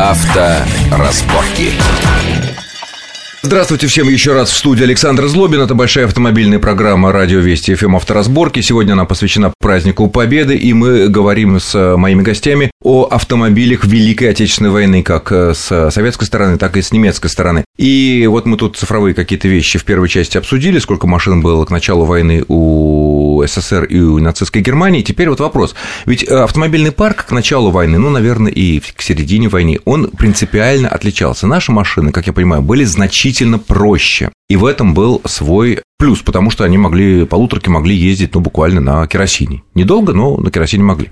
Авторазборки. Здравствуйте всем еще раз в студии Александр Злобин. Это большая автомобильная программа «Радио Вести ФМ Авторазборки». Сегодня она посвящена празднику Победы, и мы говорим с моими гостями о автомобилях Великой Отечественной войны, как с советской стороны, так и с немецкой стороны. И вот мы тут цифровые какие-то вещи в первой части обсудили, сколько машин было к началу войны у СССР и у нацистской Германии. Теперь вот вопрос. Ведь автомобильный парк к началу войны, ну, наверное, и к середине войны, он принципиально отличался. Наши машины, как я понимаю, были значительно проще. И в этом был свой плюс, потому что они могли, полуторки могли ездить, ну, буквально на керосине. Недолго, но на керосине могли.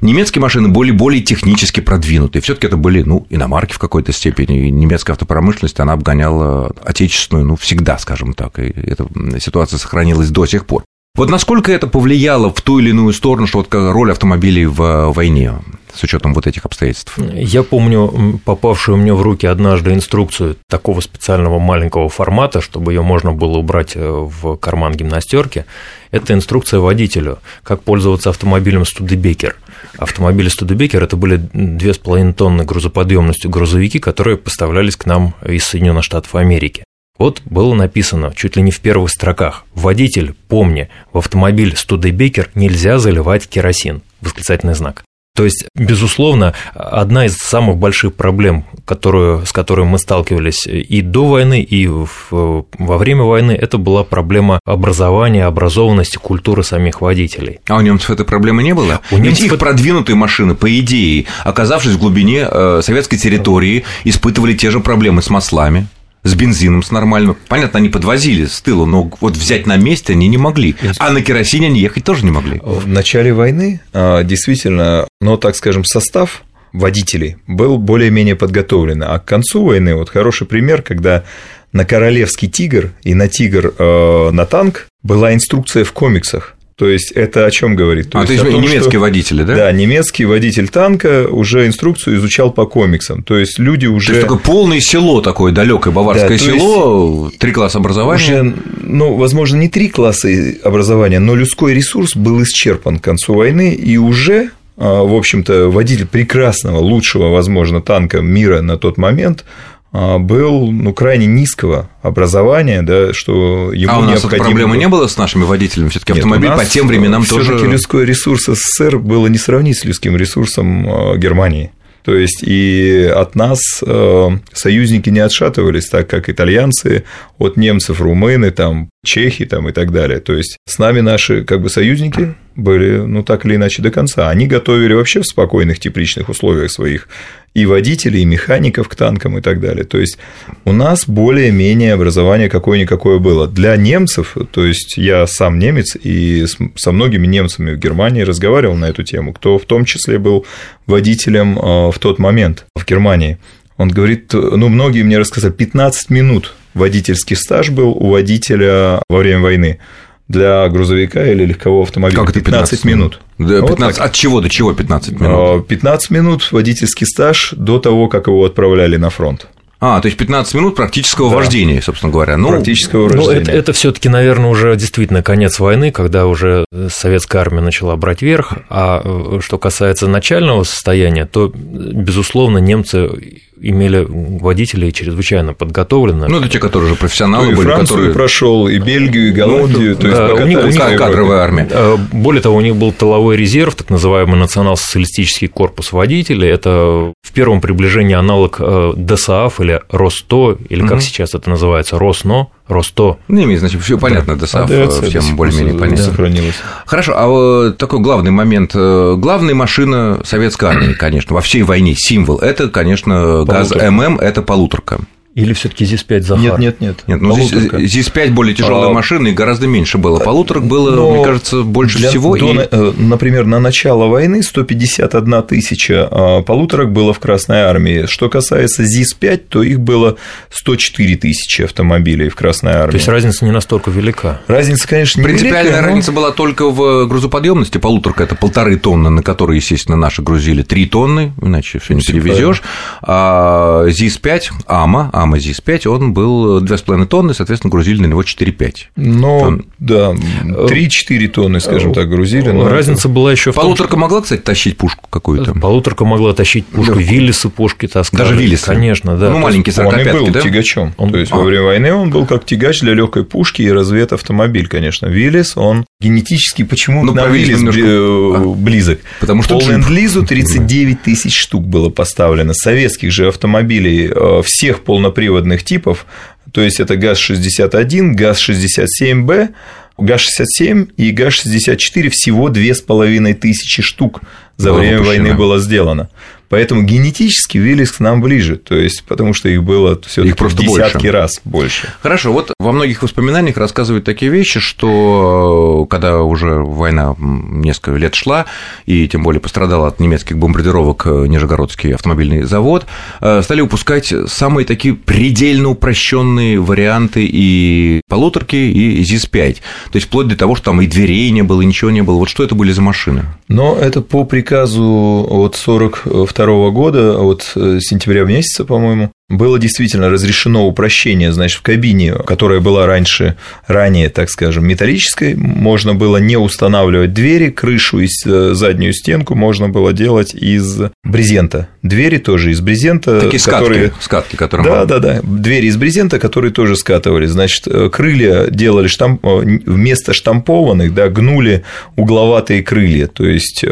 Немецкие машины были более технически продвинутые. все таки это были, ну, иномарки в какой-то степени. И немецкая автопромышленность, она обгоняла отечественную, ну, всегда, скажем так. И эта ситуация сохранилась до сих пор. Вот насколько это повлияло в ту или иную сторону, что вот роль автомобилей в войне? с учетом вот этих обстоятельств? Я помню попавшую мне в руки однажды инструкцию такого специального маленького формата, чтобы ее можно было убрать э, в карман гимнастерки. Это инструкция водителю, как пользоваться автомобилем Студебекер. Автомобили Студебекер – это были 2,5 тонны грузоподъемностью грузовики, которые поставлялись к нам из Соединенных Штатов Америки. Вот было написано чуть ли не в первых строках «Водитель, помни, в автомобиль Студебекер нельзя заливать керосин». Восклицательный знак. То есть, безусловно, одна из самых больших проблем, которую, с которой мы сталкивались и до войны, и в, во время войны, это была проблема образования, образованности, культуры самих водителей. А у немцев этой проблемы не было? У немцев... Ведь их продвинутые машины, по идее, оказавшись в глубине э, советской территории, испытывали те же проблемы с маслами с бензином, с нормальным. Понятно, они подвозили с тыла, но вот взять на месте они не могли. А на керосине они ехать тоже не могли. В начале войны а, действительно, ну, так скажем, состав водителей был более-менее подготовлен. А к концу войны, вот хороший пример, когда на королевский тигр и на тигр э, на танк была инструкция в комиксах. То есть это о чем говорит? То а, есть то есть том, немецкие что... водители, да? Да, немецкий водитель танка уже инструкцию изучал по комиксам. То есть люди уже. То есть такое полное село такое далекое баварское да, село, три класса образования. Уже, ну, возможно, не три класса образования, но людской ресурс был исчерпан к концу войны, и уже а, в общем-то, водитель прекрасного, лучшего, возможно, танка мира на тот момент был ну, крайне низкого образования, да, что ему а у нас необходимо... проблемы не было с нашими водителями? все таки автомобиль по тем временам тоже... людской ресурс СССР было не сравнить с людским ресурсом а, Германии. То есть и от нас а, союзники не отшатывались, так как итальянцы от немцев, румыны, там, чехи там, и так далее. То есть с нами наши как бы союзники были, ну, так или иначе, до конца. Они готовили вообще в спокойных тепличных условиях своих и водителей, и механиков к танкам и так далее. То есть у нас более-менее образование какое-никакое было. Для немцев, то есть я сам немец и со многими немцами в Германии разговаривал на эту тему, кто в том числе был водителем а, в тот момент в Германии. Он говорит, ну, многие мне рассказали, 15 минут водительский стаж был у водителя во время войны для грузовика или легкового автомобиля. Как это 15, 15 минут? Да, 15, вот от чего до чего 15 минут? 15 а, минут водительский стаж до того, как его отправляли на фронт. А, то есть 15 минут практического да. вождения, собственно говоря. Ну, практического ну, вождения. это, это все таки наверное, уже действительно конец войны, когда уже советская армия начала брать верх. А э, что касается начального состояния, то, безусловно, немцы имели водителей чрезвычайно подготовленных. Ну, это те, которые уже профессионалы ну, и были, Францию которые... прошел, и Бельгию, и Голландию, ну, то есть да, у них, у них кадровая армия. Э, более того, у них был тыловой резерв, так называемый национал-социалистический корпус водителей. Это в первом приближении аналог э, ДСАФ или РОСТО, или как угу. сейчас это называется, РОСНО, Росто. Не имеет значения, все понятно, да. ДСАФ а всем более-менее понятно. Сохранилось. Хорошо, а такой главный момент. Главная машина советской армии, конечно, во всей войне, символ, это, конечно, газ ММ – это полуторка. Или все-таки ЗИС-5 Захар? Нет, нет, нет. Нет, ну здесь ЗИС-5 более тяжелая а, машина и гораздо меньше было. Полуторок было, мне кажется, больше для, всего. До, и... Э, например, на начало войны 151 тысяча а, полуторок было в Красной Армии. Что касается ЗИС-5, то их было 104 тысячи автомобилей в Красной Армии. То есть разница не настолько велика. Разница, конечно, не Принципиальная велика, но... разница была только в грузоподъемности. Полуторка это полторы тонны, на которые, естественно, наши грузили 3 тонны, иначе все не перевезешь. А ЗИС-5, АМА, АМА Панама ЗИС-5, он был 2,5 тонны, соответственно, грузили на него 4,5. Ну, Тон. да, 3-4 тонны, скажем так, грузили. Но Разница была еще в том, Полуторка могла, кстати, тащить пушку какую-то? Полуторка могла тащить пушку, да. Виллисы пушки таскали. Даже Виллисы? Конечно, да. Ну, маленький 45 Он и был да? тягачом. Он... То есть, а. во время войны он был как тягач для легкой пушки и разведавтомобиль, конечно. Виллис, он генетически почему ну, на Виллис немножко... А. близок? Потому что По ленд-лизу 39 тысяч штук было поставлено. Советских же автомобилей э, всех полноприводных типов, то есть это ГАЗ-61, ГАЗ-67Б, ГАЗ-67 и ГАЗ-64 всего 2500 штук за время войны было сделано. Поэтому генетически Виллис к нам ближе, то есть потому что их было все их просто десятки больше. раз больше. Хорошо, вот во многих воспоминаниях рассказывают такие вещи, что когда уже война несколько лет шла, и тем более пострадал от немецких бомбардировок Нижегородский автомобильный завод, э, стали выпускать самые такие предельно упрощенные варианты и полуторки, и ЗИС-5. То есть вплоть до того, что там и дверей не было, и ничего не было. Вот что это были за машины? Но это по приказу от 42 года, от э, сентября месяца, по-моему, было действительно разрешено упрощение, значит, в кабине, которая была раньше, ранее, так скажем, металлической, можно было не устанавливать двери, крышу и э, заднюю стенку можно было делать из брезента. Двери тоже из брезента. Такие которые... скатки, скатки, которые... Да, да, да, двери из брезента, которые тоже скатывали. Значит, э, крылья делали штамп... Э, вместо штампованных, да, гнули угловатые крылья, то есть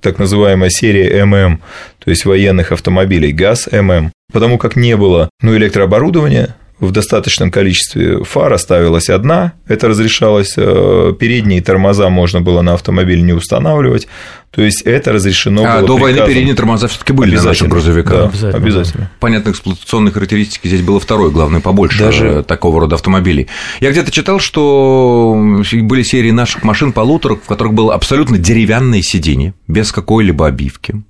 так называемая серия ММ, то есть военных автомобилей ГАЗ ММ потому как не было ну, электрооборудования, в достаточном количестве фара ставилась одна, это разрешалось, э, передние тормоза можно было на автомобиль не устанавливать, то есть это разрешено а, было до войны передние тормоза все таки были на наших грузовиках? Да, обязательно. обязательно. Понятно, эксплуатационные характеристики здесь было второе, главное, побольше Даже... такого рода автомобилей. Я где-то читал, что были серии наших машин полуторок, в которых было абсолютно деревянное сиденье, без какой-либо обивки.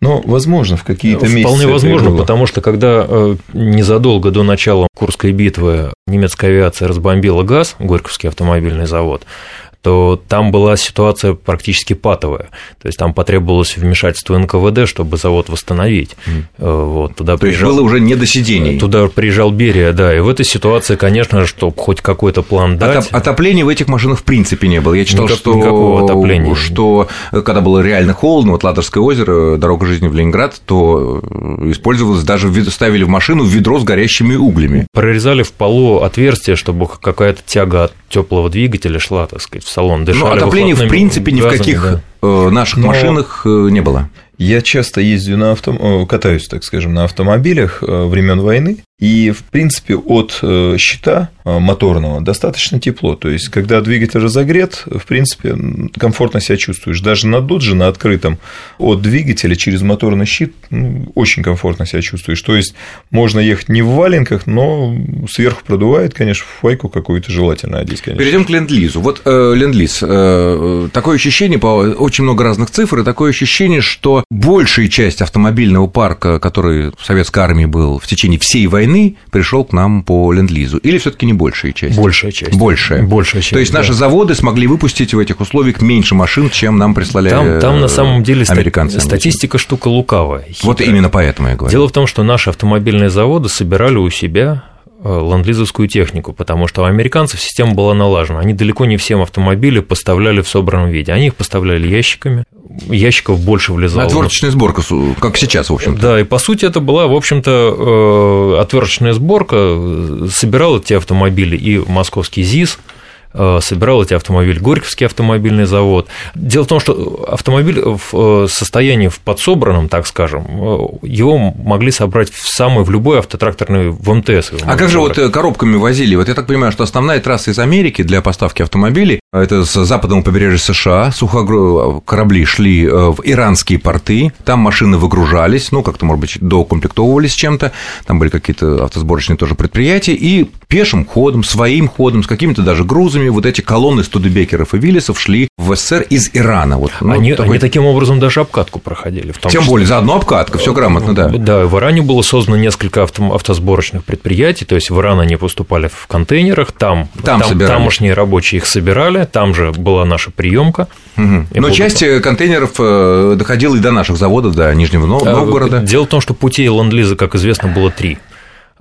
Но, возможно, в какие-то месяцы. Вполне возможно, потому что когда э, незадолго до начала Курской битвы немецкая авиация разбомбила ГАЗ, Горьковский автомобильный завод, то там была ситуация практически патовая. То есть там потребовалось вмешательство НКВД, чтобы завод восстановить. Mm. Вот, туда то приезжал, есть было уже не до сидений. Туда приезжал Берия, да. И в этой ситуации, конечно, чтобы хоть какой-то план дать. Отоп- отопления в этих машинах в принципе не было. Я читал, Никак, что, никакого отопления. что когда было реально холодно, вот Ладожское озеро, дорога жизни в Ленинград, то использовалось даже ставили в машину ведро с горящими углями. Прорезали в полу отверстие, чтобы какая-то тяга от теплого двигателя шла, так сказать, салон, дышали Ну, отопления, в принципе, ни в каких да. Э, наших Но... машинах э, не было. Я часто ездю на авто... Э, катаюсь, так скажем, на автомобилях времен войны, и, в принципе, от э, щита э, моторного достаточно тепло. То есть, когда двигатель разогрет, в принципе, комфортно себя чувствуешь. Даже на додже, на открытом, от двигателя через моторный щит ну, очень комфортно себя чувствуешь. То есть, можно ехать не в валенках, но сверху продувает, конечно, файку какую-то желательно одеть, конечно. Перейдем к ленд-лизу. Вот э, ленд-лиз. Такое ощущение, очень много разных цифр, и такое ощущение, что большая часть автомобильного парка, который в советской армии был в течение всей войны, войны пришел к нам по ленд-лизу? Или все таки не большая часть? Большая часть. Большая. Большая часть. То есть, да. наши заводы смогли выпустить в этих условиях меньше машин, чем нам прислали Там, там на самом деле американцы. статистика штука лукавая. Хитрая. Вот именно поэтому я говорю. Дело в том, что наши автомобильные заводы собирали у себя э, ленд-лизовскую технику, потому что у американцев система была налажена. Они далеко не всем автомобили поставляли в собранном виде. Они их поставляли ящиками, ящиков больше влезало. Отверточная сборка, как сейчас, в общем-то. Да, и по сути это была, в общем-то, э, отверточная сборка, собирал эти автомобили и московский ЗИС, собирал эти автомобили Горьковский автомобильный завод. Дело в том, что автомобиль в э, состоянии в подсобранном, так скажем, э, его могли собрать в самый, в любой автотракторный в МТС. А как же вот коробками возили? Вот я так понимаю, что основная трасса из Америки для поставки автомобилей это с западного побережья США, сухогру... корабли шли в иранские порты, там машины выгружались, ну, как-то, может быть, доукомплектовывались чем-то, там были какие-то автосборочные тоже предприятия, и пешим ходом, своим ходом, с какими-то даже грузами французами вот эти колонны Студебекеров и Виллисов шли в СССР из Ирана. Вот, ну, они, такой... они таким образом даже обкатку проходили. Том Тем числе. более, заодно обкатка, все грамотно, да. Да, в Иране было создано несколько авто, автосборочных предприятий, то есть в Иран они поступали в контейнерах, там, там, там тамошние рабочие их собирали, там же была наша приемка. Угу. Но был... часть э, контейнеров э, доходила и до наших заводов, до Нижнего э, Новгорода. Дело в том, что путей ленд как известно, было три.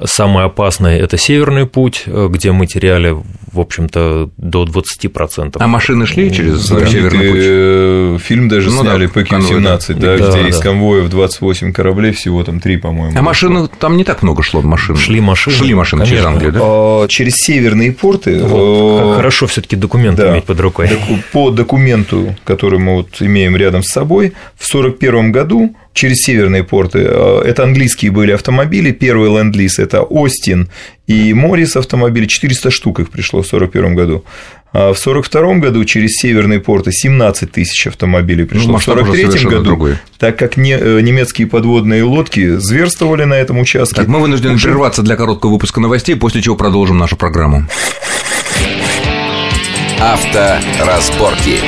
Самый опасный – это северный путь, где мы теряли, в общем-то, до 20%. А машины шли через северный путь? Э, фильм даже ну, сняли да, ПК-17, да, да, где да. из конвоев 28 кораблей, всего там 3, по-моему. А машины, там не так много шло машин? Шли машины. Шли машины Конечно. через Англию, да? А, через северные порты. Вот. Хорошо все таки документы да. иметь под рукой. По документу, который мы вот имеем рядом с собой, в 1941 году через северные порты. Э, это английские были автомобили. Первый ленд-лиз – это Остин и Моррис автомобили. 400 штук их пришло в 1941 году. А в 1942 году через северные порты 17 тысяч автомобилей пришло. Ну, в 1943 году, другой. так как не, э, немецкие подводные лодки зверствовали на этом участке. Так, мы вынуждены уже... прерваться для короткого выпуска новостей, после чего продолжим нашу программу. Авторазборки.